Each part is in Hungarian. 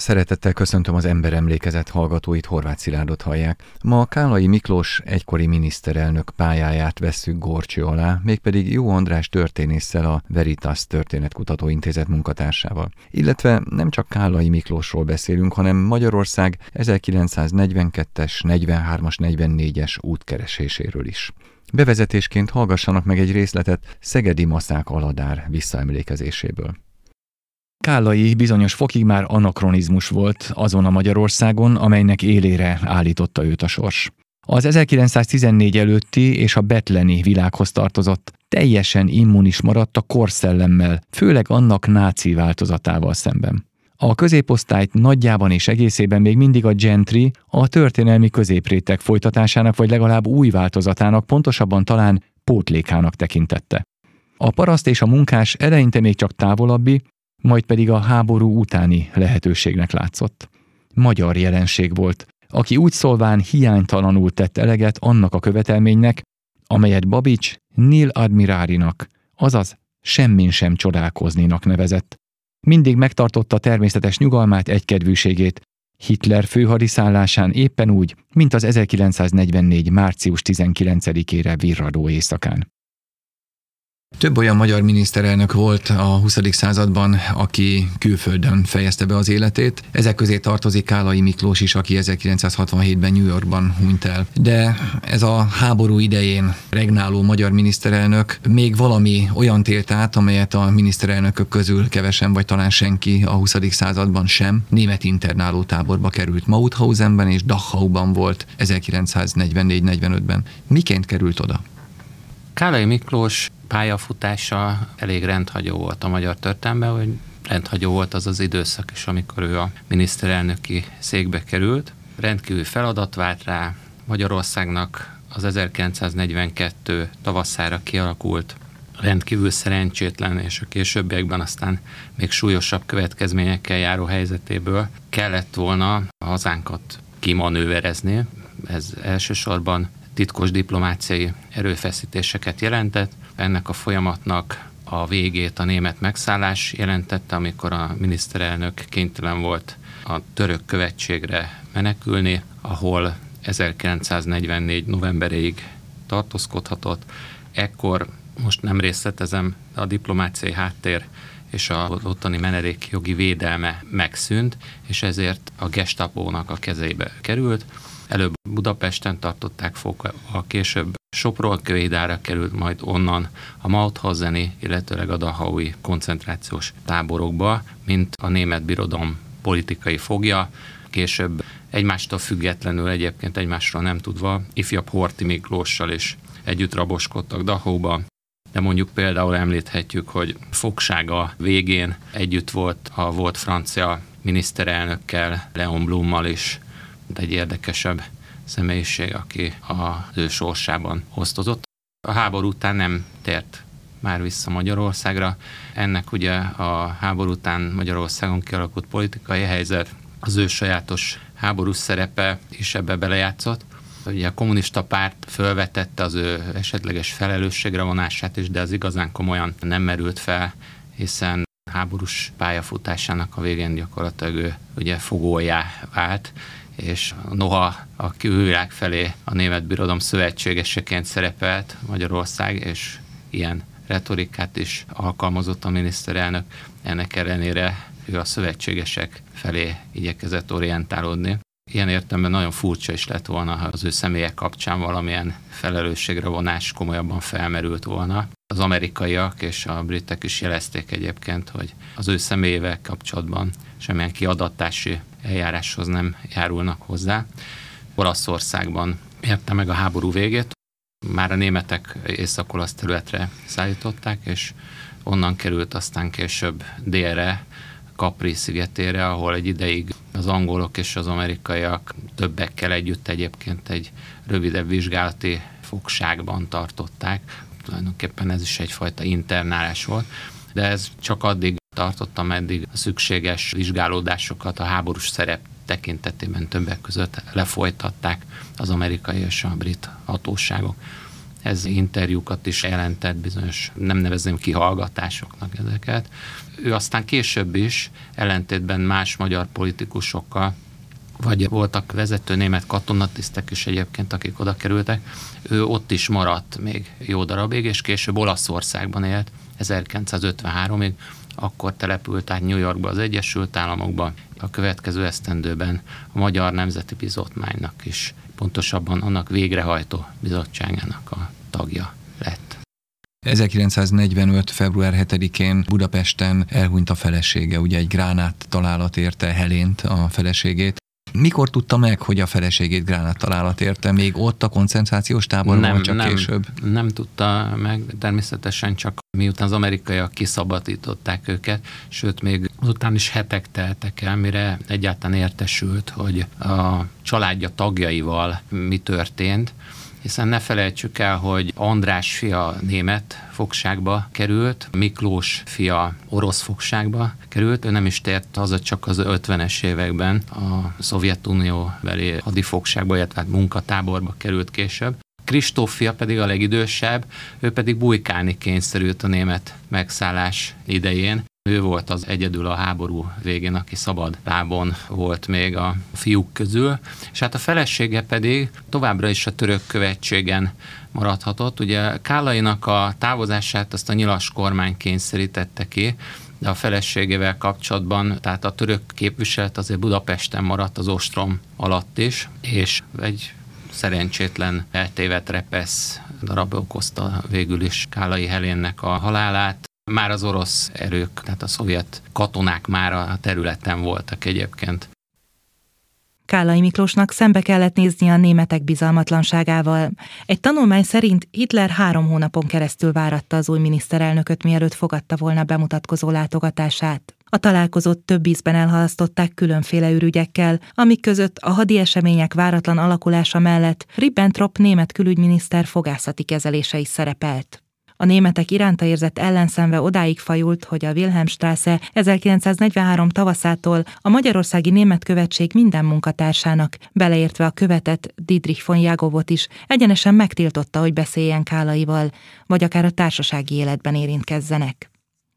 Szeretettel köszöntöm az ember emlékezet hallgatóit, Horváth Szilárdot hallják. Ma Kálai Miklós egykori miniszterelnök pályáját vesszük gorcső alá, mégpedig Jó András történésszel a Veritas Történetkutató Intézet munkatársával. Illetve nem csak Kálai Miklósról beszélünk, hanem Magyarország 1942-es, 43-as, 44-es útkereséséről is. Bevezetésként hallgassanak meg egy részletet Szegedi Maszák Aladár visszaemlékezéséből. Kállai bizonyos fokig már anakronizmus volt azon a Magyarországon, amelynek élére állította őt a sors. Az 1914 előtti és a betleni világhoz tartozott, teljesen immunis maradt a korszellemmel, főleg annak náci változatával szemben. A középosztályt nagyjában és egészében még mindig a gentry, a történelmi középréteg folytatásának vagy legalább új változatának, pontosabban talán pótlékának tekintette. A paraszt és a munkás eleinte még csak távolabbi, majd pedig a háború utáni lehetőségnek látszott. Magyar jelenség volt, aki úgy szólván hiánytalanul tett eleget annak a követelménynek, amelyet Babics Nil Admirárinak, azaz semmin sem csodálkozninak nevezett. Mindig megtartotta természetes nyugalmát, egykedvűségét, Hitler főhadiszállásán éppen úgy, mint az 1944. március 19-ére virradó éjszakán. Több olyan magyar miniszterelnök volt a 20. században, aki külföldön fejezte be az életét. Ezek közé tartozik Kálai Miklós is, aki 1967-ben New Yorkban hunyt el. De ez a háború idején regnáló magyar miniszterelnök még valami olyan télt át, amelyet a miniszterelnökök közül kevesen vagy talán senki a 20. században sem. Német internáló táborba került Mauthausenben és Dachauban volt 1944-45-ben. Miként került oda? Kálai Miklós pályafutása elég rendhagyó volt a magyar történelemben, hogy rendhagyó volt az az időszak is, amikor ő a miniszterelnöki székbe került. Rendkívül feladat vált rá Magyarországnak az 1942 tavaszára kialakult rendkívül szerencsétlen, és a későbbiekben aztán még súlyosabb következményekkel járó helyzetéből kellett volna a hazánkat kimanőverezni. Ez elsősorban titkos diplomáciai erőfeszítéseket jelentett. Ennek a folyamatnak a végét a német megszállás jelentette, amikor a miniszterelnök kénytelen volt a török követségre menekülni, ahol 1944. novemberéig tartózkodhatott. Ekkor, most nem részletezem, a diplomáciai háttér és a ottani menedékjogi védelme megszűnt, és ezért a gestapónak a kezébe került. Előbb Budapesten tartották fogva, a később Sopról Kőédára került majd onnan a Mauthauseni, illetőleg a Dahaui koncentrációs táborokba, mint a német birodalom politikai fogja, később egymástól függetlenül egyébként egymásról nem tudva ifjabb Horti Miklóssal is együtt raboskodtak Dachauba, de mondjuk például említhetjük, hogy fogsága végén együtt volt a volt francia miniszterelnökkel, Leon Blummal is, egy érdekesebb személyiség, aki az ő sorsában osztozott. A háború után nem tért már vissza Magyarországra. Ennek ugye a háború után Magyarországon kialakult politikai helyzet, az ő sajátos háborús szerepe is ebbe belejátszott. Ugye a kommunista párt fölvetette az ő esetleges felelősségre vonását is, de az igazán komolyan nem merült fel, hiszen háborús pályafutásának a végén gyakorlatilag ő ugye fogójá vált, és noha a külvilág felé a német birodalom szövetségeseként szerepelt Magyarország, és ilyen retorikát is alkalmazott a miniszterelnök, ennek ellenére ő a szövetségesek felé igyekezett orientálódni. Ilyen értelemben nagyon furcsa is lett volna, ha az ő személyek kapcsán valamilyen felelősségre vonás komolyabban felmerült volna. Az amerikaiak és a britek is jelezték egyébként, hogy az ő személyével kapcsolatban semmilyen kiadatási eljáráshoz nem járulnak hozzá. Olaszországban érte meg a háború végét, már a németek észak-olasz területre szállították, és onnan került aztán később délre, Capri szigetére, ahol egy ideig az angolok és az amerikaiak többekkel együtt egyébként egy rövidebb vizsgálati fogságban tartották. Tulajdonképpen ez is egyfajta internálás volt, de ez csak addig tartott, ameddig a szükséges vizsgálódásokat a háborús szerep tekintetében többek között lefolytatták az amerikai és a brit hatóságok. ez interjúkat is jelentett, bizonyos, nem nevezném kihallgatásoknak ezeket. Ő aztán később is, ellentétben más magyar politikusokkal, vagy voltak vezető német katonatisztek is egyébként, akik oda kerültek, ő ott is maradt még jó darabig, és később Olaszországban élt 1953-ig, akkor települt át New Yorkba az Egyesült Államokba, a következő esztendőben a Magyar Nemzeti Bizottmánynak is, pontosabban annak végrehajtó bizottságának a tagja lett. 1945. február 7-én Budapesten elhunyt a felesége, ugye egy gránát találat érte Helént, a feleségét. Mikor tudta meg, hogy a feleségét gránát találat érte? Még ott a koncentrációs táborban, nem, csak nem, később? Nem tudta meg, természetesen csak miután az amerikaiak kiszabadították őket, sőt még után is hetek teltek el, mire egyáltalán értesült, hogy a családja tagjaival mi történt, hiszen ne felejtsük el, hogy András fia német fogságba került, Miklós fia orosz fogságba került, ő nem is tért haza csak az 50-es években a Szovjetunió beli hadifogságba, illetve hát munkatáborba került később. Kristóf fia pedig a legidősebb, ő pedig bujkálni kényszerült a német megszállás idején. Ő volt az egyedül a háború végén, aki szabad lábon volt még a fiúk közül, és hát a felesége pedig továbbra is a török követségen maradhatott. Ugye Kálainak a távozását azt a nyilas kormány kényszerítette ki, de a feleségével kapcsolatban, tehát a török képviselet azért Budapesten maradt az ostrom alatt is, és egy szerencsétlen eltévet repesz darab okozta végül is Kálai Helénnek a halálát. Már az orosz erők, tehát a szovjet katonák már a területen voltak egyébként. Kálai Miklósnak szembe kellett nézni a németek bizalmatlanságával. Egy tanulmány szerint Hitler három hónapon keresztül váratta az új miniszterelnököt, mielőtt fogadta volna bemutatkozó látogatását. A találkozót több ízben elhalasztották különféle ürügyekkel, amik között a hadi események váratlan alakulása mellett Ribbentrop német külügyminiszter fogászati kezelése is szerepelt. A németek iránta érzett ellenszenve odáig fajult, hogy a Wilhelmstrasse 1943 tavaszától a magyarországi német követség minden munkatársának, beleértve a követet Dietrich von Jagovot is, egyenesen megtiltotta, hogy beszéljen Kálaival, vagy akár a társasági életben érintkezzenek.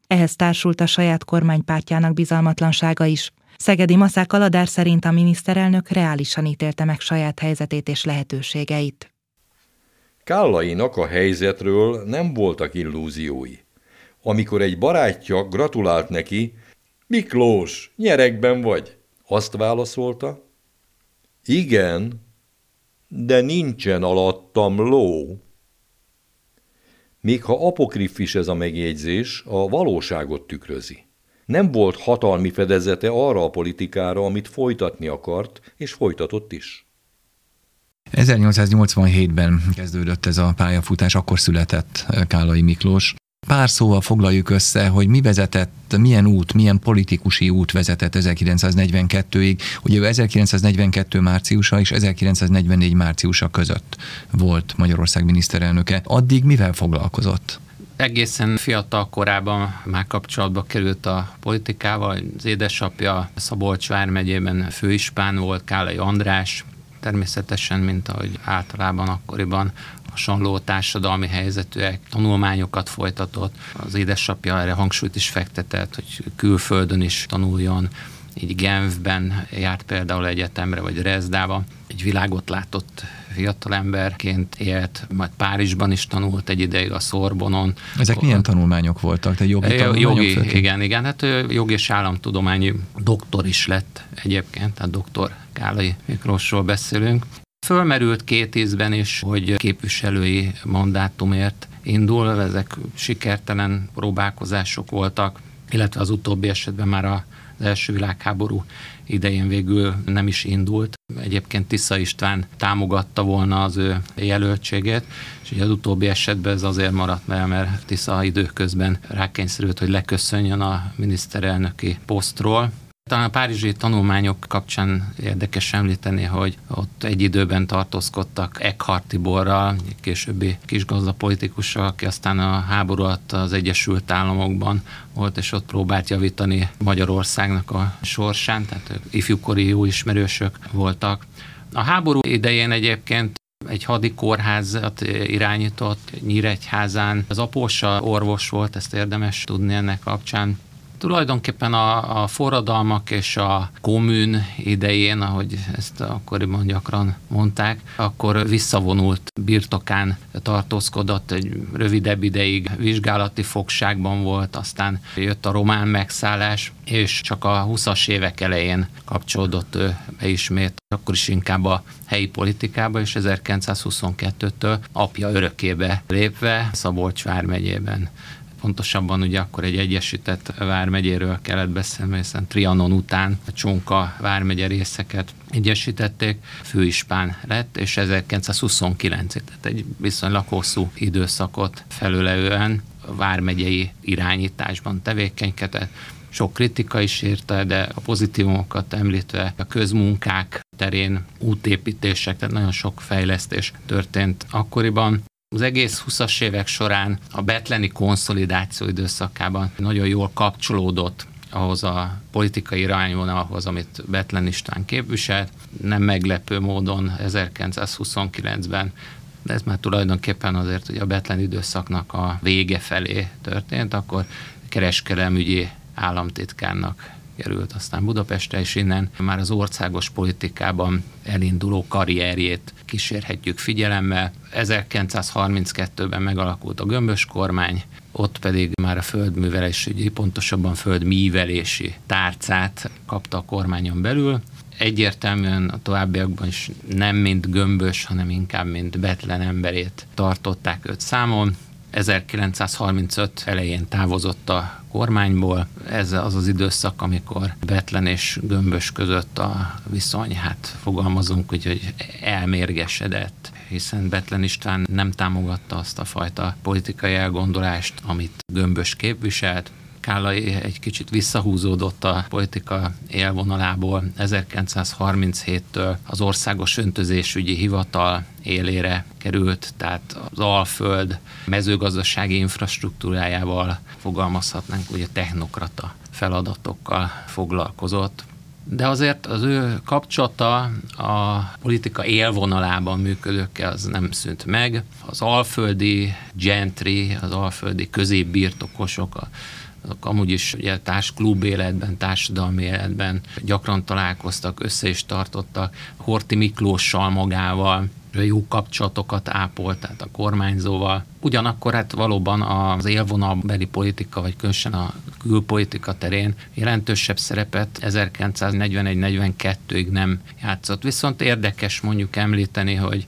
Ehhez társult a saját kormánypártjának bizalmatlansága is. Szegedi Maszák Aladár szerint a miniszterelnök reálisan ítélte meg saját helyzetét és lehetőségeit. Kállainak a helyzetről nem voltak illúziói. Amikor egy barátja gratulált neki, Miklós, nyerekben vagy? Azt válaszolta, igen, de nincsen alattam ló. Még ha apokrifis ez a megjegyzés, a valóságot tükrözi. Nem volt hatalmi fedezete arra a politikára, amit folytatni akart, és folytatott is. 1887-ben kezdődött ez a pályafutás, akkor született Kálai Miklós. Pár szóval foglaljuk össze, hogy mi vezetett, milyen út, milyen politikusi út vezetett 1942-ig. Ugye ő 1942 márciusa és 1944 márciusa között volt Magyarország miniszterelnöke. Addig mivel foglalkozott? egészen fiatal korában már kapcsolatba került a politikával. Az édesapja Szabolcs vármegyében főispán volt, Kálai András, természetesen, mint ahogy általában akkoriban hasonló társadalmi helyzetűek, tanulmányokat folytatott. Az édesapja erre hangsúlyt is fektetett, hogy külföldön is tanuljon, így Genfben járt például egyetemre, vagy Rezdába. Egy világot látott fiatalemberként élt, majd Párizsban is tanult egy ideig a Szorbonon. Ezek milyen tanulmányok voltak? Te jogi tanulmányok? Jogi, igen, igen. Hát jogi és államtudományi doktor is lett egyébként, tehát doktor Kálai Miklósról beszélünk. Fölmerült két ízben is, hogy képviselői mandátumért indul, ezek sikertelen próbálkozások voltak, illetve az utóbbi esetben már a az első világháború idején végül nem is indult. Egyébként Tisza István támogatta volna az ő jelöltségét, és ugye az utóbbi esetben ez azért maradt el, mert Tisza időközben rákényszerült, hogy leköszönjön a miniszterelnöki posztról, talán a párizsi tanulmányok kapcsán érdekes említeni, hogy ott egy időben tartózkodtak Eckhart Tiborral, későbbi kisgazda politikussal, aki aztán a háború alatt az Egyesült Államokban volt, és ott próbált javítani Magyarországnak a sorsán, tehát ifjúkori jó ismerősök voltak. A háború idején egyébként egy hadikórházat irányított Nyíregyházán. Az apósa orvos volt, ezt érdemes tudni ennek kapcsán. Tulajdonképpen a, a forradalmak és a kommun idején, ahogy ezt akkoriban gyakran mondták, akkor visszavonult birtokán tartózkodott, egy rövidebb ideig vizsgálati fogságban volt, aztán jött a román megszállás, és csak a 20-as évek elején kapcsolódott ő be ismét, akkor is inkább a helyi politikába, és 1922-től apja örökébe lépve Szabolcs vármegyében pontosabban ugye akkor egy egyesített vármegyéről kellett beszélni, hiszen Trianon után a Csonka vármegye részeket egyesítették, főispán lett, és 1929 tehát egy viszonylag hosszú időszakot felülelően vármegyei irányításban tevékenykedett. Sok kritika is érte, de a pozitívumokat említve a közmunkák terén útépítések, tehát nagyon sok fejlesztés történt akkoriban. Az egész 20-as évek során a betleni konszolidáció időszakában nagyon jól kapcsolódott ahhoz a politikai irányvonalhoz, amit Betlen István képviselt. Nem meglepő módon 1929-ben de ez már tulajdonképpen azért, hogy a Betlen időszaknak a vége felé történt, akkor kereskedelmügyi államtitkárnak került aztán Budapestre, és innen már az országos politikában elinduló karrierjét kísérhetjük figyelemmel. 1932-ben megalakult a gömbös kormány, ott pedig már a földművelésügyi, pontosabban földmívelési tárcát kapta a kormányon belül. Egyértelműen a továbbiakban is nem mint gömbös, hanem inkább mint betlen emberét tartották őt számon. 1935 elején távozott a kormányból. Ez az az időszak, amikor Betlen és Gömbös között a viszony, hát fogalmazunk úgy, hogy elmérgesedett hiszen Betlen István nem támogatta azt a fajta politikai elgondolást, amit Gömbös képviselt. Kállai egy kicsit visszahúzódott a politika élvonalából. 1937-től az Országos Öntözésügyi Hivatal élére került, tehát az Alföld mezőgazdasági infrastruktúrájával fogalmazhatnánk, ugye technokrata feladatokkal foglalkozott de azért az ő kapcsolata a politika élvonalában működőkkel az nem szűnt meg. Az alföldi gentry, az alföldi középbirtokosok, azok amúgy is ugye társklub életben, társadalmi életben gyakran találkoztak, össze is tartottak. Horti Miklóssal magával jó kapcsolatokat ápolt, tehát a kormányzóval. Ugyanakkor hát valóban az élvonalbeli politika, vagy különösen a külpolitika terén jelentősebb szerepet 1941-42-ig nem játszott. Viszont érdekes mondjuk említeni, hogy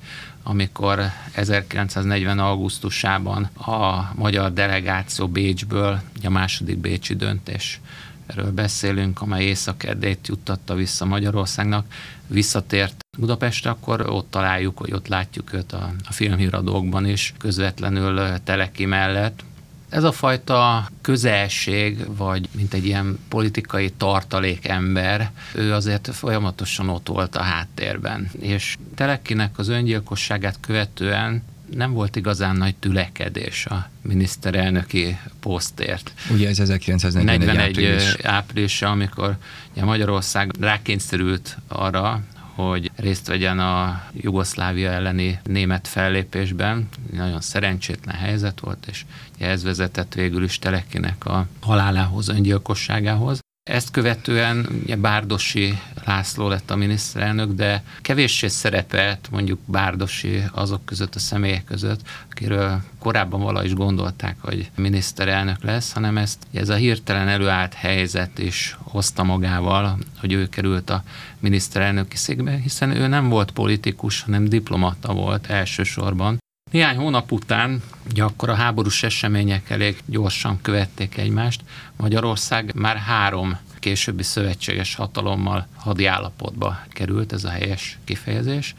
amikor 1940. augusztusában a magyar delegáció Bécsből, a második bécsi döntés erről beszélünk, amely észak juttatta vissza Magyarországnak, visszatért Budapestre, akkor ott találjuk, hogy ott látjuk őt a, a filmhíradókban is, közvetlenül Teleki mellett. Ez a fajta közelség, vagy mint egy ilyen politikai tartalék ember, ő azért folyamatosan ott volt a háttérben. És Telekinek az öngyilkosságát követően nem volt igazán nagy tülekedés a miniszterelnöki posztért. Ugye ez 1941 április. áprilisa, amikor Magyarország rákényszerült arra, hogy részt vegyen a Jugoszlávia elleni német fellépésben. Nagyon szerencsétlen helyzet volt, és ez vezetett végül is Telekinek a halálához, öngyilkosságához. Ezt követően ugye Bárdosi László lett a miniszterelnök, de kevéssé szerepelt mondjuk Bárdosi azok között a személyek között, akiről korábban vala is gondolták, hogy miniszterelnök lesz, hanem ezt ez a hirtelen előállt helyzet is hozta magával, hogy ő került a miniszterelnöki székbe, hiszen ő nem volt politikus, hanem diplomata volt elsősorban, néhány hónap után, ugye akkor a háborús események elég gyorsan követték egymást, Magyarország már három későbbi szövetséges hatalommal hadi állapotba került, ez a helyes kifejezés.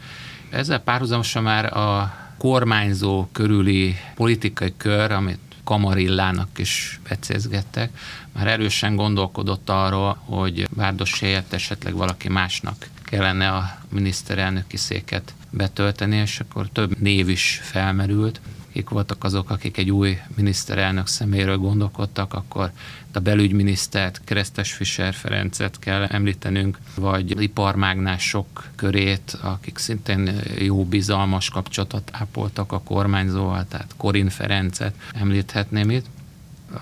Ezzel párhuzamosan már a kormányzó körüli politikai kör, amit Kamarillának is becézgettek, már erősen gondolkodott arról, hogy Várdos helyett esetleg valaki másnak kellene a miniszterelnöki széket betölteni, és akkor több név is felmerült. kik voltak azok, akik egy új miniszterelnök szeméről gondolkodtak, akkor a belügyminisztert, Keresztes Fischer Ferencet kell említenünk, vagy iparmágnások körét, akik szintén jó bizalmas kapcsolatot ápoltak a kormányzóval, tehát Korin Ferencet említhetném itt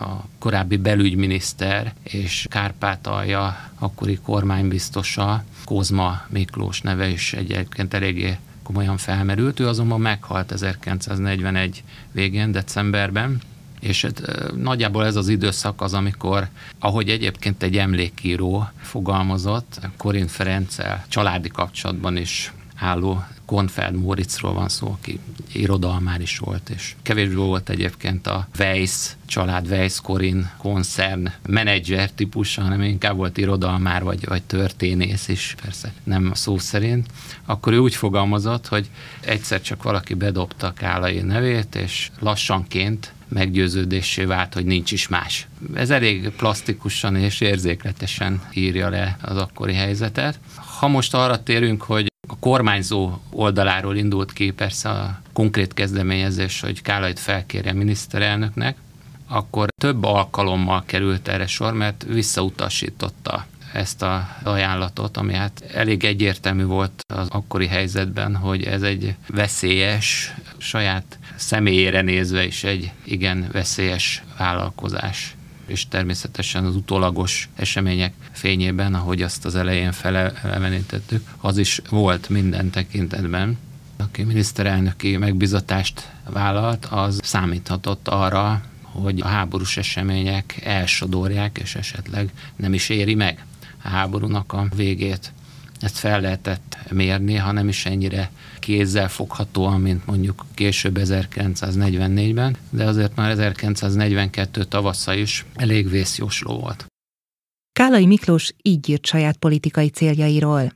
a korábbi belügyminiszter és Kárpátalja akkori kormánybiztosa, Kozma Miklós neve is egyébként eléggé komolyan felmerült. Ő azonban meghalt 1941 végén, decemberben, és hát, nagyjából ez az időszak az, amikor, ahogy egyébként egy emlékíró fogalmazott, Korin Ferenccel családi kapcsolatban is álló Konfeld Moritzról van szó, aki irodalmár is volt, és kevésbé volt egyébként a Weiss család, Weiss Korin koncern menedzser típusa, hanem inkább volt irodalmár vagy, vagy történész is, persze nem szó szerint, akkor ő úgy fogalmazott, hogy egyszer csak valaki bedobta Kálai nevét, és lassanként meggyőződésé vált, hogy nincs is más. Ez elég plastikusan és érzékletesen írja le az akkori helyzetet. Ha most arra térünk, hogy kormányzó oldaláról indult ki persze a konkrét kezdeményezés, hogy Kálait felkérje miniszterelnöknek, akkor több alkalommal került erre sor, mert visszautasította ezt a ajánlatot, ami hát elég egyértelmű volt az akkori helyzetben, hogy ez egy veszélyes, saját személyére nézve is egy igen veszélyes vállalkozás és természetesen az utólagos események fényében, ahogy azt az elején felelevenítettük, az is volt minden tekintetben. Aki miniszterelnöki megbizatást vállalt, az számíthatott arra, hogy a háborús események elsodorják, és esetleg nem is éri meg a háborúnak a végét. Ezt fel lehetett mérni, ha nem is ennyire kézzel foghatóan, mint mondjuk később 1944-ben, de azért már 1942 tavasza is elég vészjósló volt. Kálai Miklós így írt saját politikai céljairól.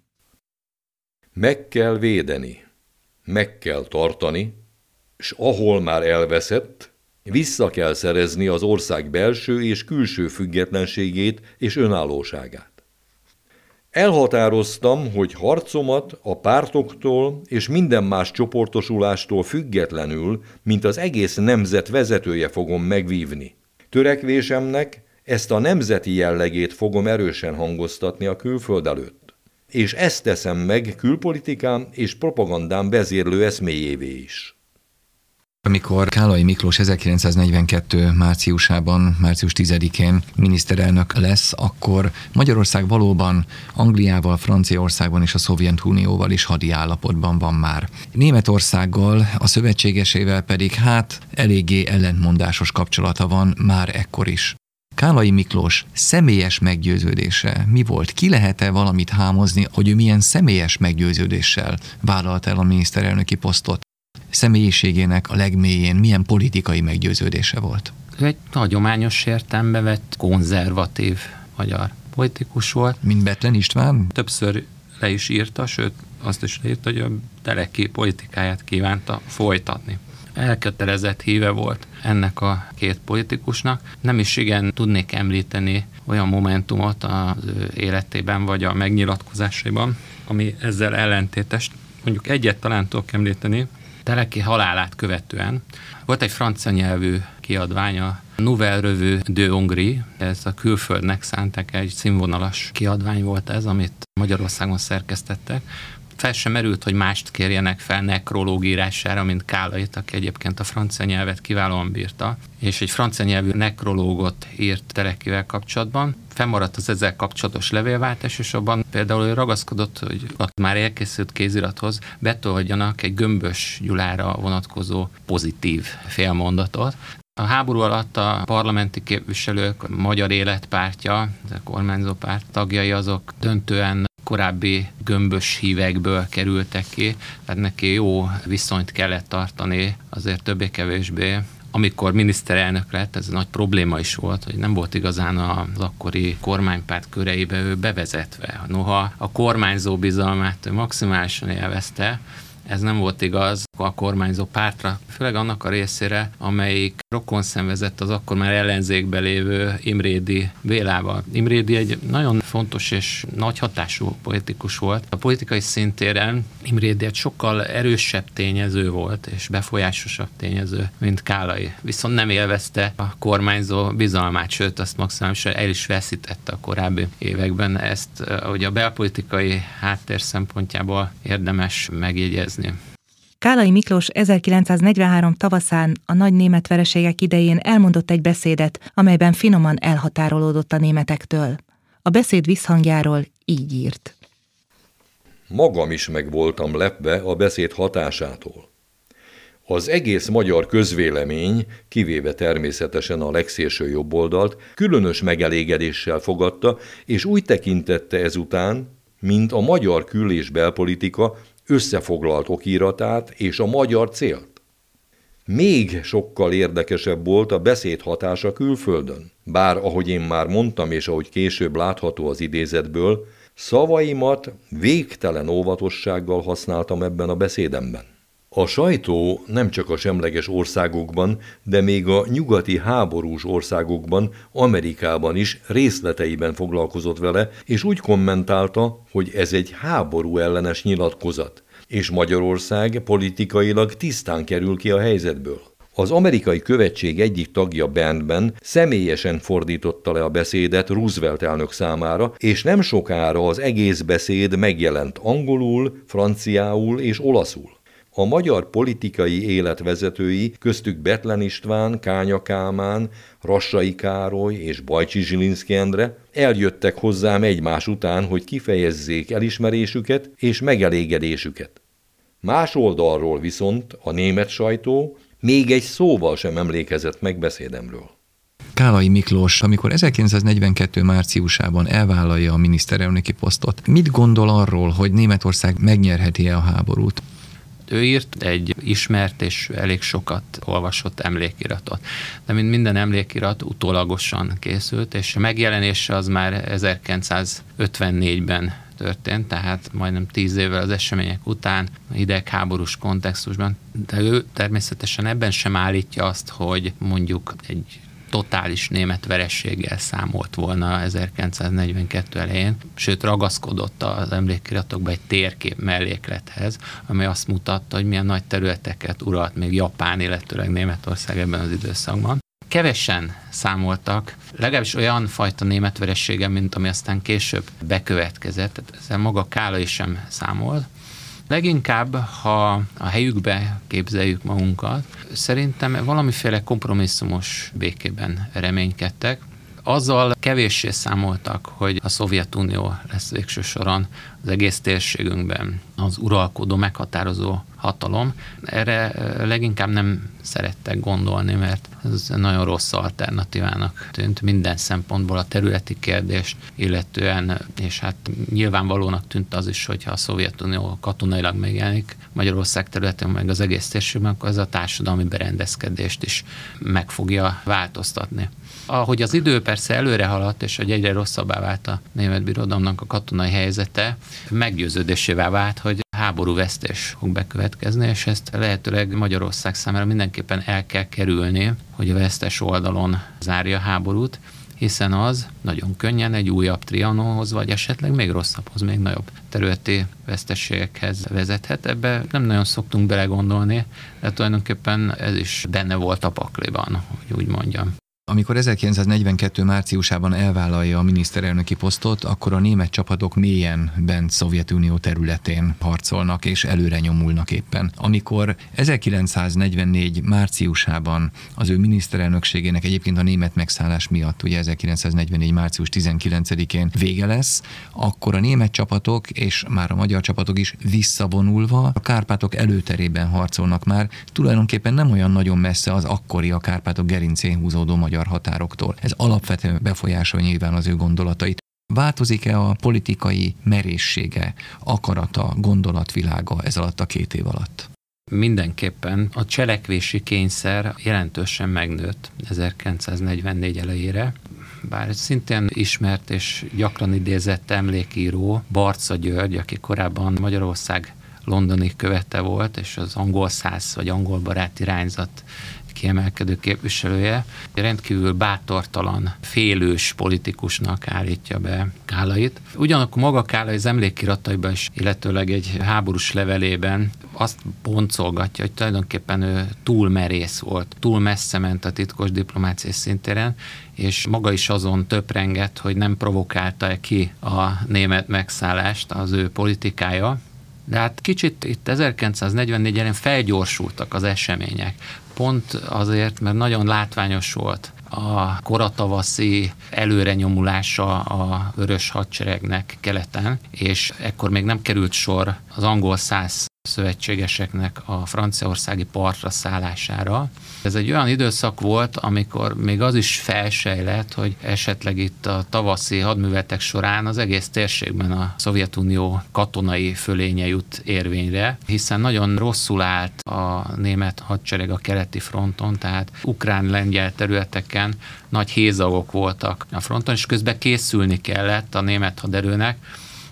Meg kell védeni, meg kell tartani, és ahol már elveszett, vissza kell szerezni az ország belső és külső függetlenségét és önállóságát. Elhatároztam, hogy harcomat a pártoktól és minden más csoportosulástól függetlenül, mint az egész nemzet vezetője fogom megvívni. Törekvésemnek ezt a nemzeti jellegét fogom erősen hangoztatni a külföld előtt. És ezt teszem meg külpolitikám és propagandám vezérlő eszméjévé is. Amikor Kálai Miklós 1942. márciusában, március 10-én miniszterelnök lesz, akkor Magyarország valóban Angliával, Franciaországban és a Szovjetunióval is hadi állapotban van már. Németországgal, a szövetségesével pedig hát eléggé ellentmondásos kapcsolata van már ekkor is. Kálai Miklós személyes meggyőződése mi volt? Ki lehet-e valamit hámozni, hogy ő milyen személyes meggyőződéssel vállalt el a miniszterelnöki posztot? Személyiségének a legmélyén milyen politikai meggyőződése volt? Ő egy hagyományos értelembe vett konzervatív magyar politikus volt. Mint Betlen István? Többször le is írta, sőt azt is leírta, hogy a teleki politikáját kívánta folytatni. Elkötelezett híve volt ennek a két politikusnak. Nem is igen tudnék említeni olyan momentumot az ő életében vagy a megnyilatkozásaiban, ami ezzel ellentétes. Mondjuk egyet talán tudok említeni, Teleki halálát követően volt egy francia nyelvű kiadványa, Nouvelle Revue de Hongrie, ez a külföldnek szánták egy színvonalas kiadvány volt ez, amit Magyarországon szerkesztettek. Fel sem merült, hogy mást kérjenek fel nekrológ írására, mint Kálait, aki egyébként a francia nyelvet kiválóan bírta, és egy francia nyelvű nekrológot írt Telekivel kapcsolatban. Fennmaradt az ezzel kapcsolatos levélváltás, és abban például ő ragaszkodott, hogy a már elkészült kézirathoz betoljanak egy gömbös Gyulára vonatkozó pozitív félmondatot, a háború alatt a parlamenti képviselők, a Magyar Életpártja, a kormányzó párt tagjai azok döntően korábbi gömbös hívekből kerültek ki, tehát neki jó viszonyt kellett tartani, azért többé-kevésbé amikor miniszterelnök lett, ez nagy probléma is volt, hogy nem volt igazán az akkori kormánypárt köreibe ő bevezetve. Noha a kormányzó bizalmát ő maximálisan élvezte, ez nem volt igaz a kormányzó pártra, főleg annak a részére, amelyik rokon szenvezett az akkor már ellenzékbe lévő Imrédi Bélával. Imrédi egy nagyon fontos és nagy hatású politikus volt. A politikai szintéren Imrédi egy sokkal erősebb tényező volt, és befolyásosabb tényező, mint Kálai. Viszont nem élvezte a kormányzó bizalmát, sőt, azt maximálisan el is veszítette a korábbi években. Ezt, hogy a belpolitikai háttér szempontjából érdemes megjegyezni. Kálai Miklós 1943 tavaszán a nagy német vereségek idején elmondott egy beszédet, amelyben finoman elhatárolódott a németektől. A beszéd visszhangjáról így írt. Magam is meg voltam lepve a beszéd hatásától. Az egész magyar közvélemény, kivéve természetesen a legszélső jobboldalt, különös megelégedéssel fogadta, és úgy tekintette ezután, mint a magyar kül- és belpolitika összefoglalt okiratát és a magyar célt. Még sokkal érdekesebb volt a beszéd hatása külföldön. Bár, ahogy én már mondtam, és ahogy később látható az idézetből, szavaimat végtelen óvatossággal használtam ebben a beszédemben. A sajtó nem csak a semleges országokban, de még a nyugati háborús országokban, Amerikában is részleteiben foglalkozott vele, és úgy kommentálta, hogy ez egy háború ellenes nyilatkozat, és Magyarország politikailag tisztán kerül ki a helyzetből. Az amerikai követség egyik tagja Bandben személyesen fordította le a beszédet Roosevelt elnök számára, és nem sokára az egész beszéd megjelent angolul, franciául és olaszul. A magyar politikai életvezetői, köztük Betlen István, Kánya Kálmán, Rassai Károly és Bajcsi Zsilinszki Endre eljöttek hozzám egymás után, hogy kifejezzék elismerésüket és megelégedésüket. Más oldalról viszont a német sajtó még egy szóval sem emlékezett meg beszédemről. Kálai Miklós, amikor 1942. márciusában elvállalja a miniszterelnöki posztot, mit gondol arról, hogy Németország megnyerheti-e a háborút? Ő írt egy ismert és elég sokat olvasott emlékiratot. De mint minden emlékirat utólagosan készült, és a megjelenése az már 1954-ben történt, tehát majdnem tíz évvel az események után, hidegháborús kontextusban, de ő természetesen ebben sem állítja azt, hogy mondjuk egy totális német verességgel számolt volna 1942 elején, sőt ragaszkodott az emlékiratokba egy térkép melléklethez, ami azt mutatta, hogy milyen nagy területeket uralt még Japán, illetőleg Németország ebben az időszakban. Kevesen számoltak, legalábbis olyan fajta német veressége, mint ami aztán később bekövetkezett, tehát ezzel maga Kála is sem számol. Leginkább, ha a helyükbe képzeljük magunkat, szerintem valamiféle kompromisszumos békében reménykedtek. Azzal kevéssé számoltak, hogy a Szovjetunió lesz végső soron az egész térségünkben az uralkodó, meghatározó hatalom. Erre leginkább nem szerettek gondolni, mert ez nagyon rossz alternatívának tűnt minden szempontból a területi kérdést, illetően, és hát nyilvánvalónak tűnt az is, hogyha a Szovjetunió katonailag megjelenik Magyarország területén, meg az egész térségben, akkor ez a társadalmi berendezkedést is meg fogja változtatni ahogy az idő persze előre haladt, és hogy egyre rosszabbá vált a német birodalomnak a katonai helyzete, meggyőződésével vált, hogy háború vesztés fog bekövetkezni, és ezt lehetőleg Magyarország számára mindenképpen el kell kerülni, hogy a vesztes oldalon zárja a háborút, hiszen az nagyon könnyen egy újabb trianóhoz, vagy esetleg még rosszabbhoz, még nagyobb területi veszteségekhez vezethet. Ebbe nem nagyon szoktunk belegondolni, de tulajdonképpen ez is benne volt a pakliban, hogy úgy mondjam. Amikor 1942. márciusában elvállalja a miniszterelnöki posztot, akkor a német csapatok mélyen bent Szovjetunió területén harcolnak és előre nyomulnak éppen. Amikor 1944. márciusában az ő miniszterelnökségének egyébként a német megszállás miatt, ugye 1944. március 19-én vége lesz, akkor a német csapatok és már a magyar csapatok is visszavonulva a Kárpátok előterében harcolnak már, tulajdonképpen nem olyan nagyon messze az akkori a Kárpátok gerincén húzódó magyar magyar határoktól. Ez alapvetően befolyásolja nyilván az ő gondolatait. Változik-e a politikai merészsége, akarata, gondolatvilága ez alatt a két év alatt? Mindenképpen a cselekvési kényszer jelentősen megnőtt 1944 elejére, bár szintén ismert és gyakran idézett emlékíró Barca György, aki korábban Magyarország londoni követe volt, és az angol száz vagy angol barát irányzat kiemelkedő képviselője. Rendkívül bátortalan, félős politikusnak állítja be Kálait. Ugyanakkor maga Kálai az emlékirataiban is, illetőleg egy háborús levelében azt boncolgatja, hogy tulajdonképpen ő túl merész volt, túl messze ment a titkos diplomáciai szintéren, és maga is azon töprengett, hogy nem provokálta ki a német megszállást az ő politikája, de hát kicsit itt 1944-ben felgyorsultak az események. Pont azért, mert nagyon látványos volt a koratavaszi előrenyomulása a vörös hadseregnek keleten, és ekkor még nem került sor az angol száz szövetségeseknek a franciaországi partra szállására. Ez egy olyan időszak volt, amikor még az is felsejlett, hogy esetleg itt a tavaszi hadművetek során az egész térségben a Szovjetunió katonai fölénye jut érvényre, hiszen nagyon rosszul állt a német hadsereg a keleti fronton, tehát ukrán-lengyel területeken nagy hézagok voltak a fronton, és közben készülni kellett a német haderőnek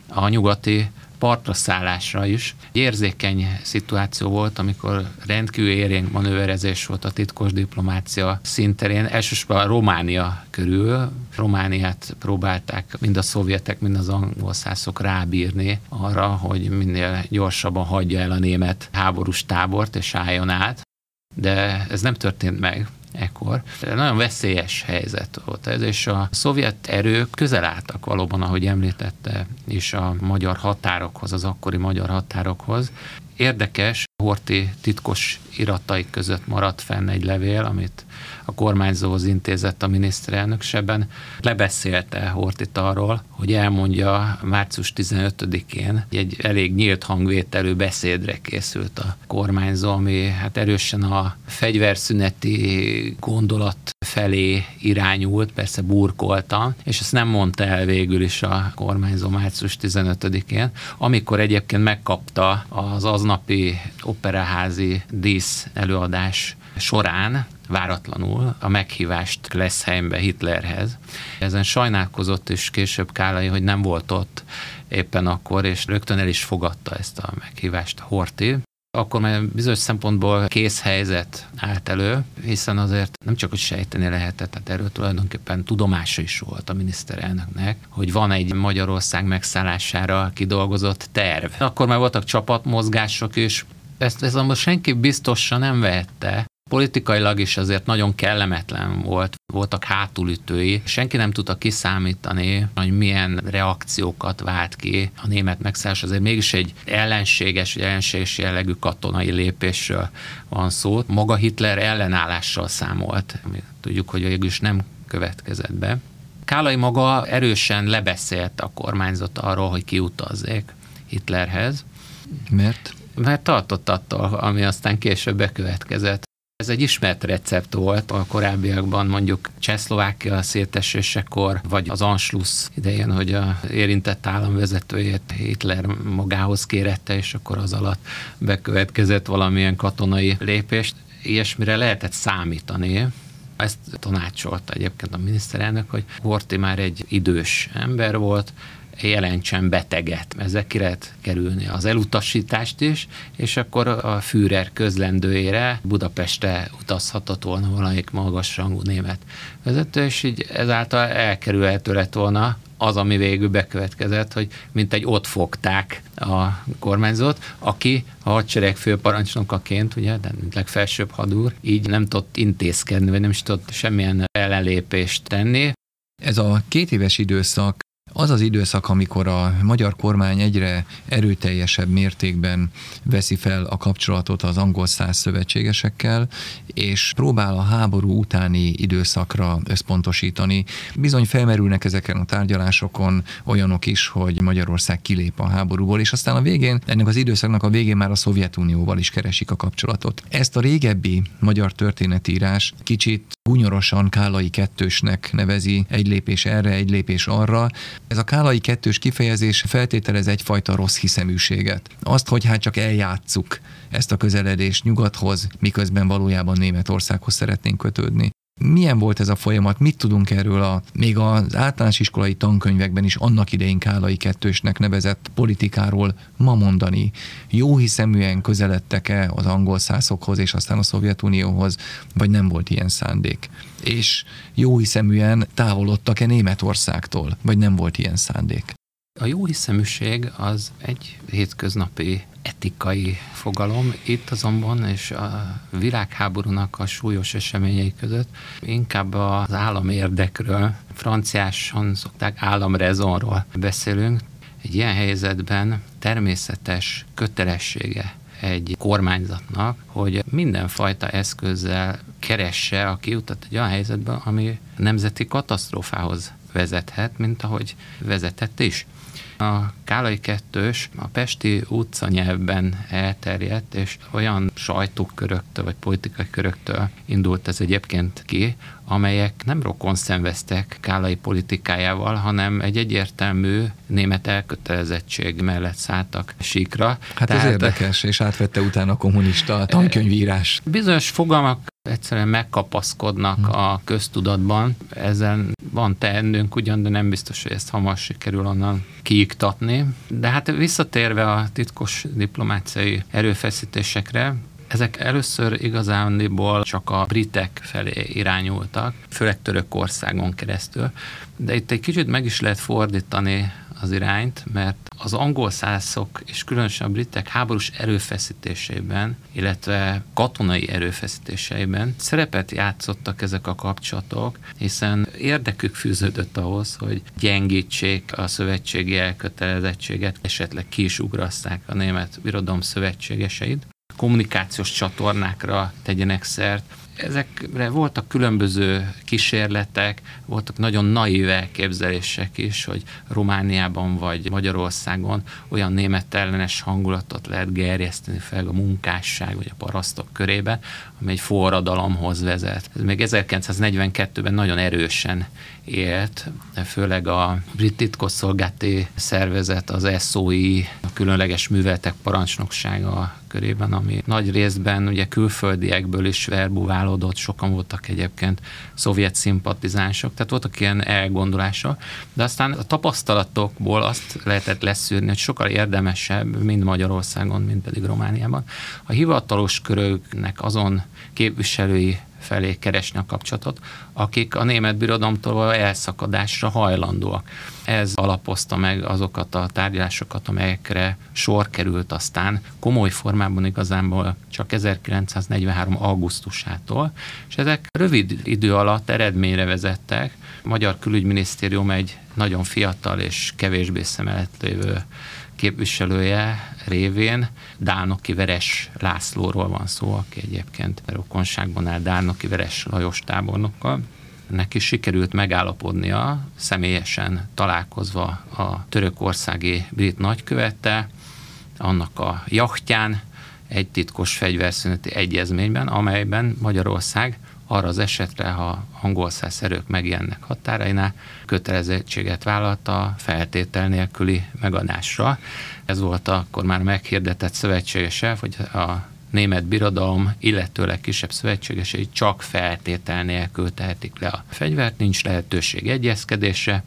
a nyugati partra szállásra is. Érzékeny szituáció volt, amikor rendkívül érénk manőverezés volt a titkos diplomácia szinterén, elsősorban Románia körül. Romániát próbálták mind a szovjetek, mind az angol szászok rábírni arra, hogy minél gyorsabban hagyja el a német háborús tábort és álljon át de ez nem történt meg ekkor. Nagyon veszélyes helyzet volt ez, és a szovjet erők közel álltak valóban, ahogy említette, is a magyar határokhoz, az akkori magyar határokhoz. Érdekes, Horti titkos iratai között maradt fenn egy levél, amit a kormányzóhoz intézett a miniszterelnök, és ebben lebeszélte Hortit arról, hogy elmondja március 15-én egy elég nyílt hangvételű beszédre készült a kormányzó, ami hát erősen a fegyverszüneti gondolat felé irányult, persze burkolta, és ezt nem mondta el végül is a kormányzó március 15-én, amikor egyébként megkapta az aznapi operaházi dísz előadás során váratlanul a meghívást lesz helyembe Hitlerhez. Ezen sajnálkozott is később Kálai, hogy nem volt ott éppen akkor, és rögtön el is fogadta ezt a meghívást Horti. Akkor már bizonyos szempontból kész helyzet állt elő, hiszen azért nem csak hogy sejteni lehetett, tehát erről tulajdonképpen tudomása is volt a miniszterelnöknek, hogy van egy Magyarország megszállására kidolgozott terv. Akkor már voltak csapatmozgások is, ezt, ezt most senki biztosan nem vette, Politikailag is azért nagyon kellemetlen volt, voltak hátulütői. Senki nem tudta kiszámítani, hogy milyen reakciókat vált ki a német megszállás. Azért mégis egy ellenséges, ellenséges jellegű katonai lépésről van szó. Maga Hitler ellenállással számolt. Tudjuk, hogy végül is nem következett be. Kálai maga erősen lebeszélt a kormányzat arról, hogy kiutazzék Hitlerhez. Mert? Mert tartott attól, ami aztán később bekövetkezett. Ez egy ismert recept volt a korábbiakban, mondjuk Csehszlovákia szétesésekor, vagy az Anschluss idején, hogy a érintett állam vezetőjét Hitler magához kérette, és akkor az alatt bekövetkezett valamilyen katonai lépést. Ilyesmire lehetett számítani, ezt tanácsolta egyébként a miniszterelnök, hogy Horti már egy idős ember volt, jelentsen beteget. Ezzel ki lehet kerülni az elutasítást is, és akkor a Führer közlendőjére Budapestre utazhatott volna valamelyik magasrangú német vezető, és így ezáltal elkerülhető lett volna az, ami végül bekövetkezett, hogy mint egy ott fogták a kormányzót, aki a hadsereg főparancsnokaként, ugye, de legfelsőbb hadúr, így nem tudott intézkedni, vagy nem is tudott semmilyen ellenlépést tenni. Ez a két éves időszak az az időszak, amikor a magyar kormány egyre erőteljesebb mértékben veszi fel a kapcsolatot az angol száz szövetségesekkel, és próbál a háború utáni időszakra összpontosítani. Bizony felmerülnek ezeken a tárgyalásokon olyanok is, hogy Magyarország kilép a háborúból, és aztán a végén, ennek az időszaknak a végén már a Szovjetunióval is keresik a kapcsolatot. Ezt a régebbi magyar történetírás kicsit gunyorosan Kálai kettősnek nevezi, egy lépés erre, egy lépés arra. Ez a Kálai kettős kifejezés feltételez egyfajta rossz hiszeműséget. Azt, hogy hát csak eljátszuk ezt a közeledést nyugathoz, miközben valójában Németországhoz szeretnénk kötődni. Milyen volt ez a folyamat? Mit tudunk erről a még az általános iskolai tankönyvekben is annak idején Kálai kettősnek nevezett politikáról ma mondani? Jó hiszeműen közeledtek-e az angol szászokhoz és aztán a Szovjetunióhoz, vagy nem volt ilyen szándék? És jó hiszeműen távolodtak-e Németországtól, vagy nem volt ilyen szándék? A jó hiszeműség az egy hétköznapi etikai fogalom. Itt azonban, és a világháborúnak a súlyos eseményei között inkább az állam érdekről, franciáson szokták államrezonról beszélünk. Egy ilyen helyzetben természetes kötelessége egy kormányzatnak, hogy mindenfajta eszközzel keresse a kiutat egy olyan helyzetben, ami nemzeti katasztrófához vezethet, mint ahogy vezetett is. A Kálai kettős a pesti utca nyelvben elterjedt, és olyan sajtóköröktől vagy politikai köröktől indult ez egyébként ki, amelyek nem rokon szenveztek Kálai politikájával, hanem egy egyértelmű német elkötelezettség mellett szálltak síkra. Hát Tehát, ez érdekes, és átvette utána a kommunista tankönyvírás. Bizonyos fogalmak egyszerűen megkapaszkodnak hmm. a köztudatban. Ezzel van teendőnk ugyan, de nem biztos, hogy ezt hamar sikerül onnan kiiktatni. De hát visszatérve a titkos diplomáciai erőfeszítésekre, ezek először igazándiból csak a britek felé irányultak, főleg Törökországon keresztül, de itt egy kicsit meg is lehet fordítani az irányt, mert az angol szászok és különösen a britek háborús erőfeszítéseiben, illetve katonai erőfeszítéseiben szerepet játszottak ezek a kapcsolatok, hiszen érdekük fűződött ahhoz, hogy gyengítsék a szövetségi elkötelezettséget, esetleg ki is a német birodalom szövetségeseit kommunikációs csatornákra tegyenek szert, ezekre voltak különböző kísérletek, voltak nagyon naív elképzelések is, hogy Romániában vagy Magyarországon olyan német ellenes hangulatot lehet gerjeszteni fel a munkásság vagy a parasztok körébe, ami egy forradalomhoz vezet. Ez még 1942-ben nagyon erősen élt, főleg a brit titkosszolgálati szervezet, az SOI, a különleges műveletek parancsnoksága körében, ami nagy részben ugye külföldiekből is verbuválódott, sokan voltak egyébként szovjet szimpatizánsok, tehát voltak ilyen elgondolások, de aztán a tapasztalatokból azt lehetett leszűrni, hogy sokkal érdemesebb, mind Magyarországon, mind pedig Romániában. A hivatalos köröknek azon képviselői felé keresni a kapcsolatot, akik a német birodalomtól elszakadásra hajlandóak. Ez alapozta meg azokat a tárgyalásokat, amelyekre sor került aztán komoly formában igazából csak 1943. augusztusától, és ezek rövid idő alatt eredményre vezettek. A Magyar Külügyminisztérium egy nagyon fiatal és kevésbé szemelet lévő képviselője révén Dálnoki Veres Lászlóról van szó, aki egyébként rokonságban áll Dálnoki Veres Lajos tábornokkal. Neki sikerült megállapodnia, személyesen találkozva a törökországi brit nagykövette, annak a jachtján, egy titkos fegyverszüneti egyezményben, amelyben Magyarország arra az esetre, ha angol erők megjelennek határainál, kötelezettséget vállalta feltétel nélküli megadásra. Ez volt akkor már meghirdetett szövetségese, hogy a német birodalom, illetőleg kisebb szövetségesei csak feltétel nélkül tehetik le a fegyvert, nincs lehetőség egyezkedésre.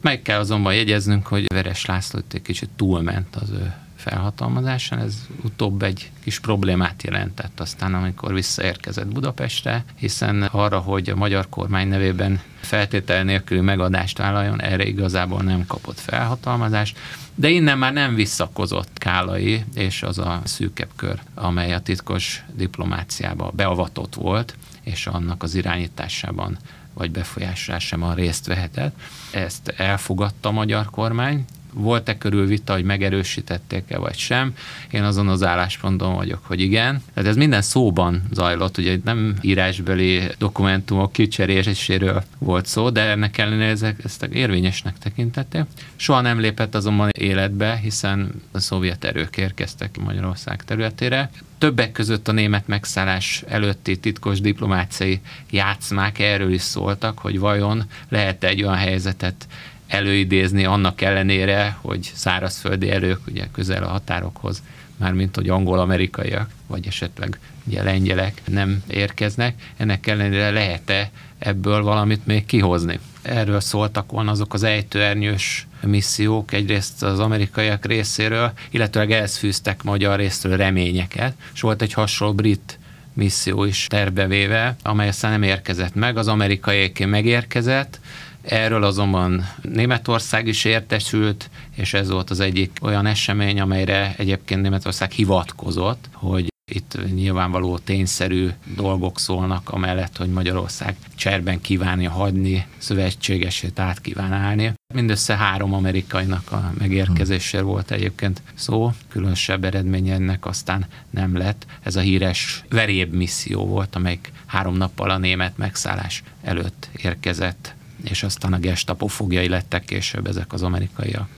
Meg kell azonban jegyeznünk, hogy Veres László egy kicsit túlment az ő felhatalmazásán. Ez utóbb egy kis problémát jelentett aztán, amikor visszaérkezett Budapestre, hiszen arra, hogy a magyar kormány nevében feltétel nélküli megadást vállaljon, erre igazából nem kapott felhatalmazást, de innen már nem visszakozott Kálai és az a szűkebb kör, amely a titkos diplomáciába beavatott volt, és annak az irányításában vagy befolyásásában részt vehetett. Ezt elfogadta a magyar kormány, volt-e körül vita, hogy megerősítették-e vagy sem. Én azon az állásponton vagyok, hogy igen. Tehát ez minden szóban zajlott, ugye nem írásbeli dokumentumok kicseréséséről volt szó, de ennek ellenére ezek, ezt érvényesnek tekintették. Soha nem lépett azonban életbe, hiszen a szovjet erők érkeztek Magyarország területére többek között a német megszállás előtti titkos diplomáciai játszmák erről is szóltak, hogy vajon lehet egy olyan helyzetet előidézni annak ellenére, hogy szárazföldi erők ugye közel a határokhoz, mármint hogy angol-amerikaiak, vagy esetleg ugye lengyelek nem érkeznek, ennek ellenére lehet-e ebből valamit még kihozni. Erről szóltak volna azok az ejtőernyős missziók egyrészt az amerikaiak részéről, illetőleg ehhez fűztek magyar részről reményeket, és volt egy hasonló brit misszió is terbevéve, amely aztán nem érkezett meg, az amerikaiaké megérkezett, Erről azonban Németország is értesült, és ez volt az egyik olyan esemény, amelyre egyébként Németország hivatkozott, hogy itt nyilvánvaló tényszerű dolgok szólnak, amellett, hogy Magyarország cserben kívánja hagyni, szövetségesét át kíván állni. Mindössze három amerikainak a megérkezésére volt egyébként szó, különösebb eredménye ennek aztán nem lett. Ez a híres veréb misszió volt, amelyik három nappal a német megszállás előtt érkezett, és aztán a gestapo fogjai lettek később ezek az amerikaiak.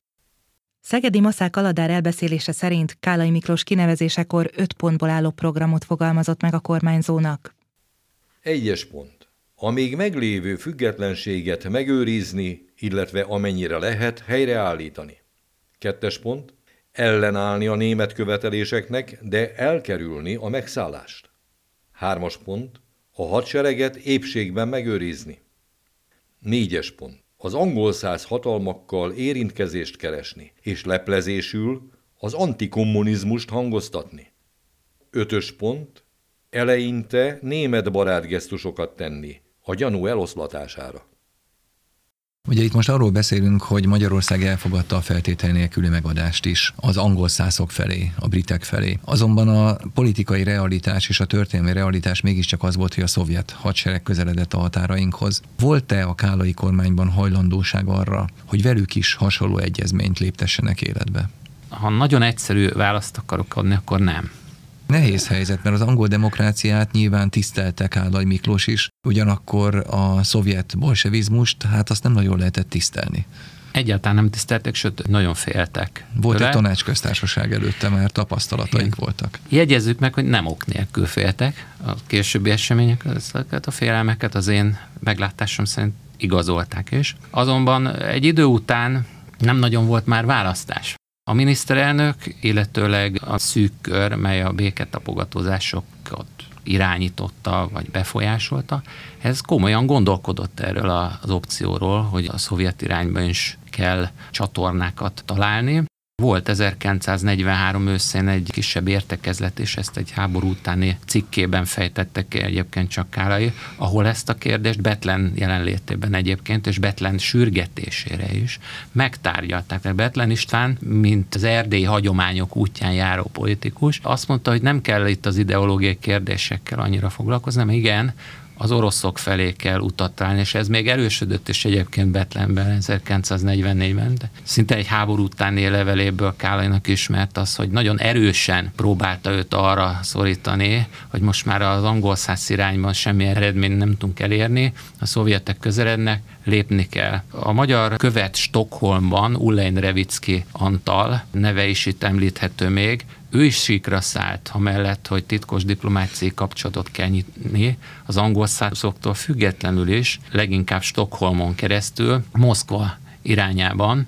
Szegedi Maszák Aladár elbeszélése szerint Kálai Miklós kinevezésekor öt pontból álló programot fogalmazott meg a kormányzónak. Egyes pont. A még meglévő függetlenséget megőrizni, illetve amennyire lehet helyreállítani. Kettes pont. Ellenállni a német követeléseknek, de elkerülni a megszállást. Hármas pont. A hadsereget épségben megőrizni. Négyes pont az angol száz hatalmakkal érintkezést keresni, és leplezésül az antikommunizmust hangoztatni. Ötös pont, eleinte német barát gesztusokat tenni, a gyanú eloszlatására. Ugye itt most arról beszélünk, hogy Magyarország elfogadta a feltétel nélküli megadást is az angol szászok felé, a britek felé. Azonban a politikai realitás és a történelmi realitás mégiscsak az volt, hogy a szovjet hadsereg közeledett a határainkhoz. Volt-e a kálai kormányban hajlandóság arra, hogy velük is hasonló egyezményt léptessenek életbe? Ha nagyon egyszerű választ akarok adni, akkor nem. Nehéz helyzet, mert az angol demokráciát nyilván tisztelte Kálai Miklós is, ugyanakkor a szovjet bolsevizmust, hát azt nem nagyon lehetett tisztelni. Egyáltalán nem tiszteltek, sőt, nagyon féltek. Volt tőle. egy tanácsköztársaság előtte, már tapasztalataik Igen. voltak. Jegyezzük meg, hogy nem ok nélkül féltek. A későbbi események, ezeket a félelmeket az én meglátásom szerint igazolták is. Azonban egy idő után nem nagyon volt már választás. A miniszterelnök, illetőleg a szűk kör, mely a béketapogatózásokat irányította vagy befolyásolta, ez komolyan gondolkodott erről az opcióról, hogy a szovjet irányban is kell csatornákat találni. Volt 1943 őszén egy kisebb értekezlet, és ezt egy háború utáni cikkében fejtettek ki egyébként csak Kálai, ahol ezt a kérdést Betlen jelenlétében egyébként, és Betlen sürgetésére is megtárgyalták. Betlen István, mint az erdélyi hagyományok útján járó politikus, azt mondta, hogy nem kell itt az ideológiai kérdésekkel annyira foglalkozni, hanem igen, az oroszok felé kell utat találni, és ez még erősödött is egyébként Betlenben 1944-ben. De szinte egy háború utáni leveléből Kálainak ismert az, hogy nagyon erősen próbálta őt arra szorítani, hogy most már az angol száz irányban semmi eredményt nem tudunk elérni, a szovjetek közelednek, lépni kell. A magyar követ Stockholmban Ulein Revicki Antal, neve is itt említhető még, ő is síkra szállt, amellett, hogy titkos diplomáciai kapcsolatot kell nyitni az angol szászoktól függetlenül is, leginkább Stockholmon keresztül, Moszkva irányában.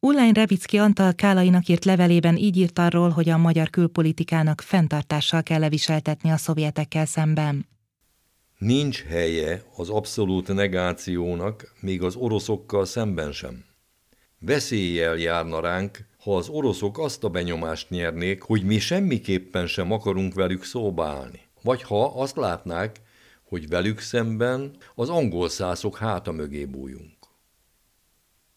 Ulány Revicki Antal Kálainak írt levelében így írt arról, hogy a magyar külpolitikának fenntartással kell leviseltetni a szovjetekkel szemben. Nincs helye az abszolút negációnak, még az oroszokkal szemben sem. Veszéllyel járna ránk, ha az oroszok azt a benyomást nyernék, hogy mi semmiképpen sem akarunk velük szóba állni. Vagy ha azt látnák, hogy velük szemben az angol szászok háta mögé bújunk.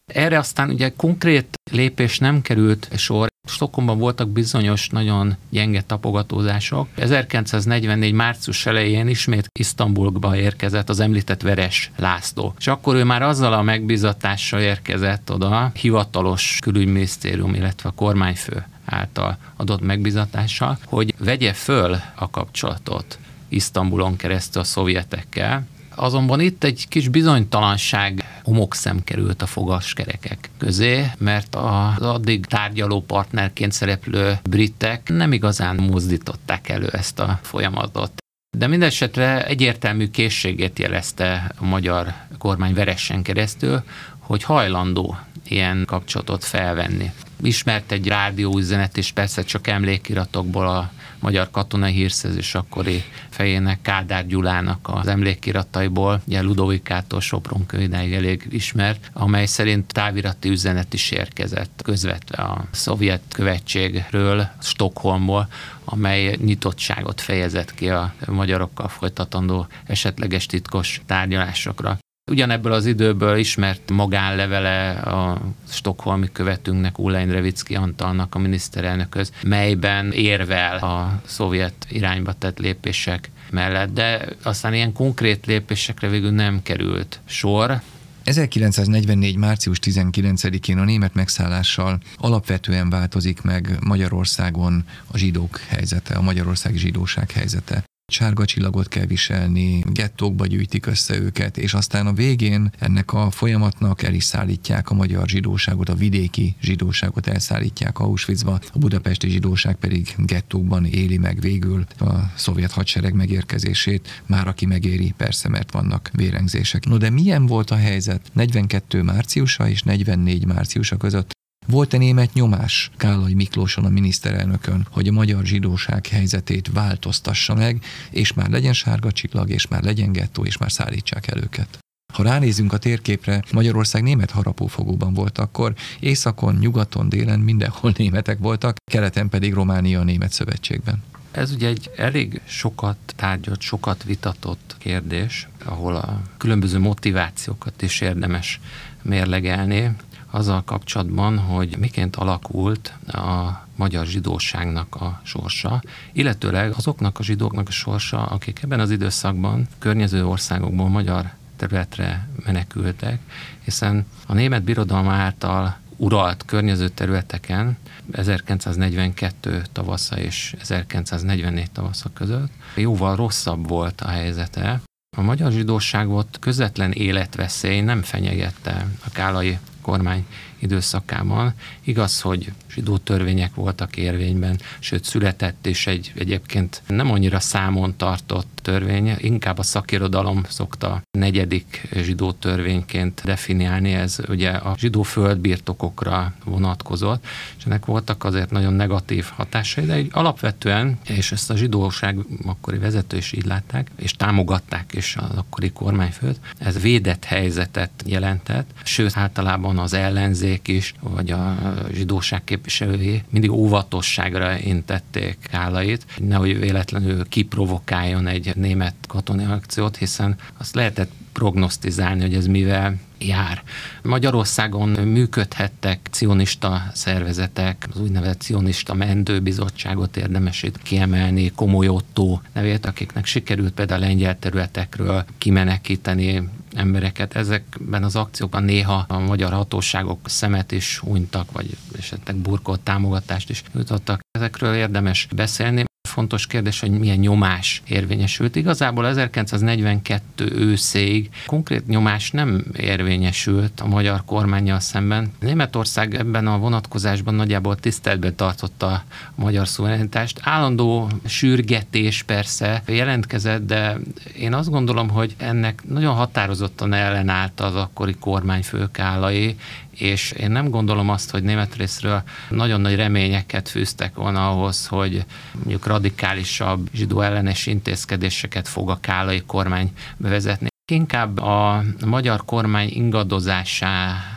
Erre aztán ugye konkrét lépés nem került sor. Stockholmban voltak bizonyos nagyon gyenge tapogatózások. 1944. március elején ismét Isztambulba érkezett az említett Veres László. És akkor ő már azzal a megbizatással érkezett oda, hivatalos külügyminisztérium, illetve a kormányfő által adott megbizatással, hogy vegye föl a kapcsolatot Isztambulon keresztül a szovjetekkel, Azonban itt egy kis bizonytalanság homokszem került a fogaskerekek közé, mert az addig tárgyaló partnerként szereplő britek nem igazán mozdították elő ezt a folyamatot. De mindesetre egyértelmű készségét jelezte a magyar kormány veresen keresztül, hogy hajlandó ilyen kapcsolatot felvenni. Ismert egy rádióüzenet, és persze csak emlékiratokból a Magyar Katonai Hírszerzés akkori fejének Kádár Gyulának az emlékirataiból, ugye Ludovikától Sopron könyváig elég ismert, amely szerint távirati üzenet is érkezett közvetve a szovjet követségről, Stockholmból, amely nyitottságot fejezett ki a magyarokkal folytatandó esetleges titkos tárgyalásokra. Ugyanebből az időből ismert magánlevele a stokholmi követünknek, Ulein Revicki Antalnak, a miniszterelnökhöz, melyben érvel a szovjet irányba tett lépések mellett, de aztán ilyen konkrét lépésekre végül nem került sor. 1944. március 19-én a német megszállással alapvetően változik meg Magyarországon a zsidók helyzete, a magyarországi zsidóság helyzete sárga csillagot kell viselni, gettókba gyűjtik össze őket, és aztán a végén ennek a folyamatnak el is szállítják a magyar zsidóságot, a vidéki zsidóságot elszállítják Auschwitzba, a budapesti zsidóság pedig gettókban éli meg végül a szovjet hadsereg megérkezését, már aki megéri, persze, mert vannak vérengzések. No de milyen volt a helyzet 42 márciusa és 44 márciusa között? Volt-e német nyomás Kálai Miklóson a miniszterelnökön, hogy a magyar zsidóság helyzetét változtassa meg, és már legyen sárga csillag, és már legyen gettó, és már szállítsák el őket? Ha ránézünk a térképre, Magyarország német harapófogóban volt akkor, északon, nyugaton, délen mindenhol németek voltak, keleten pedig Románia a Német Szövetségben. Ez ugye egy elég sokat tárgyalt, sokat vitatott kérdés, ahol a különböző motivációkat is érdemes mérlegelni azzal kapcsolatban, hogy miként alakult a magyar zsidóságnak a sorsa, illetőleg azoknak a zsidóknak a sorsa, akik ebben az időszakban környező országokból magyar területre menekültek, hiszen a német birodalma által uralt környező területeken 1942 tavasza és 1944 tavasza között jóval rosszabb volt a helyzete. A magyar zsidóságot közvetlen életveszély nem fenyegette a kálai kormány időszakában. Igaz, hogy zsidó törvények voltak érvényben, sőt született és egy egyébként nem annyira számon tartott törvény, inkább a szakirodalom szokta negyedik zsidó törvényként definiálni, ez ugye a zsidó földbirtokokra vonatkozott, és ennek voltak azért nagyon negatív hatásai, de egy alapvetően, és ezt a zsidóság akkori vezető is így látták, és támogatták is az akkori kormányfőt, ez védett helyzetet jelentett, sőt általában az ellenzék is, vagy a zsidóság képviselői mindig óvatosságra intették Kálait, nehogy véletlenül kiprovokáljon egy német katonai akciót, hiszen azt lehetett prognosztizálni, hogy ez mivel jár. Magyarországon működhettek cionista szervezetek, az úgynevezett cionista mentőbizottságot érdemes itt kiemelni, Komoly Otto nevét, akiknek sikerült például a lengyel területekről kimenekíteni embereket. Ezekben az akciókban néha a magyar hatóságok szemet is hunytak, vagy esetleg burkolt támogatást is jutottak. Ezekről érdemes beszélni fontos kérdés, hogy milyen nyomás érvényesült. Igazából 1942 őszéig konkrét nyomás nem érvényesült a magyar kormányjal szemben. Németország ebben a vonatkozásban nagyjából tiszteletben tartotta a magyar szuverenitást. Állandó sürgetés persze jelentkezett, de én azt gondolom, hogy ennek nagyon határozottan ellenállt az akkori kormányfőkálai, és én nem gondolom azt, hogy német részről nagyon nagy reményeket fűztek volna ahhoz, hogy mondjuk radikálisabb zsidó ellenes intézkedéseket fog a kálai kormány bevezetni. Inkább a magyar kormány ingadozásával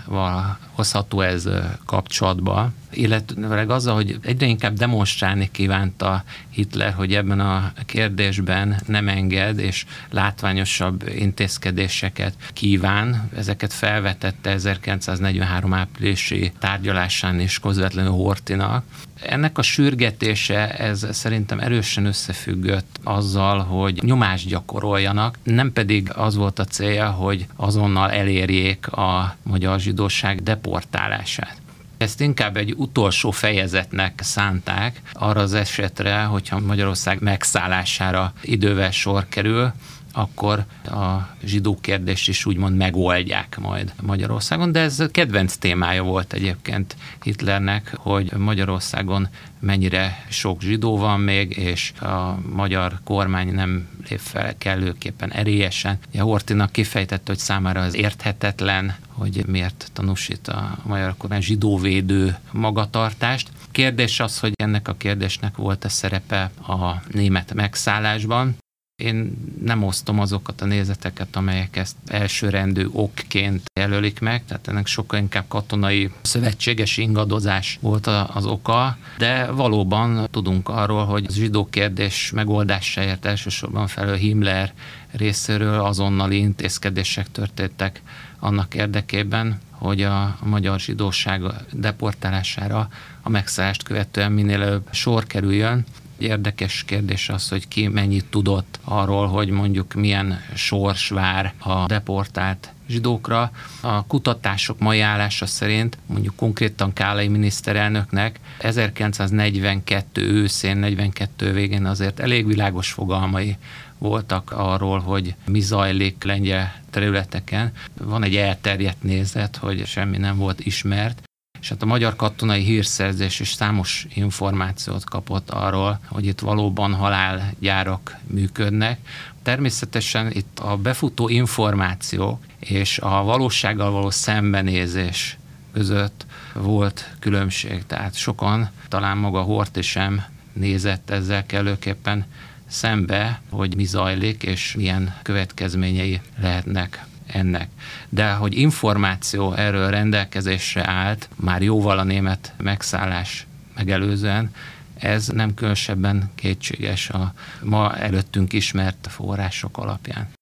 hozható ez kapcsolatba, illetve azzal, hogy egyre inkább demonstrálni kívánta Hitler, hogy ebben a kérdésben nem enged, és látványosabb intézkedéseket kíván. Ezeket felvetette 1943 áprilisi tárgyalásán is közvetlenül Hortinak. Ennek a sürgetése, ez szerintem erősen összefüggött azzal, hogy nyomást gyakoroljanak, nem pedig az volt a célja, hogy azonnal elérjék a magyar zsidóság deportálását. Ezt inkább egy utolsó fejezetnek szánták arra az esetre, hogyha Magyarország megszállására idővel sor kerül, akkor a zsidó kérdést is úgymond megoldják majd Magyarországon, de ez kedvenc témája volt egyébként Hitlernek, hogy Magyarországon mennyire sok zsidó van még, és a magyar kormány nem lép fel kellőképpen erélyesen. Ja, Hortinak kifejtette, hogy számára az érthetetlen, hogy miért tanúsít a magyar kormány zsidóvédő magatartást. Kérdés az, hogy ennek a kérdésnek volt-e szerepe a német megszállásban. Én nem osztom azokat a nézeteket, amelyek ezt elsőrendű okként jelölik meg, tehát ennek sokkal inkább katonai szövetséges ingadozás volt az oka, de valóban tudunk arról, hogy a zsidó kérdés megoldásáért elsősorban felől Himmler részéről azonnali intézkedések történtek annak érdekében, hogy a, magyar zsidóság deportálására a megszállást követően minél előbb sor kerüljön. Érdekes kérdés az, hogy ki mennyit tudott arról, hogy mondjuk milyen sors vár a deportált zsidókra. A kutatások mai állása szerint mondjuk konkrétan Kálai miniszterelnöknek 1942 őszén, 42 végén azért elég világos fogalmai voltak arról, hogy mi zajlik lengyel területeken. Van egy elterjedt nézet, hogy semmi nem volt ismert, és hát a magyar katonai hírszerzés is számos információt kapott arról, hogy itt valóban halálgyárak működnek. Természetesen itt a befutó információ és a valósággal való szembenézés között volt különbség, tehát sokan, talán maga Hort is sem nézett ezzel kellőképpen szembe, hogy mi zajlik, és milyen következményei lehetnek ennek. De hogy információ erről rendelkezésre állt, már jóval a német megszállás megelőzően, ez nem különösebben kétséges a ma előttünk ismert források alapján.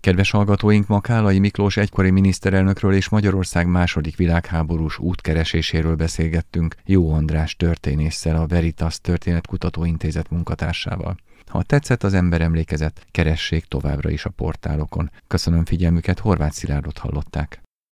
Kedves hallgatóink, ma Kálai Miklós egykori miniszterelnökről és Magyarország második világháborús útkereséséről beszélgettünk Jó András történésszel, a Veritas Történetkutató Intézet munkatársával. Ha tetszett az ember emlékezet, keressék továbbra is a portálokon. Köszönöm figyelmüket, Horváth Szilárdot hallották.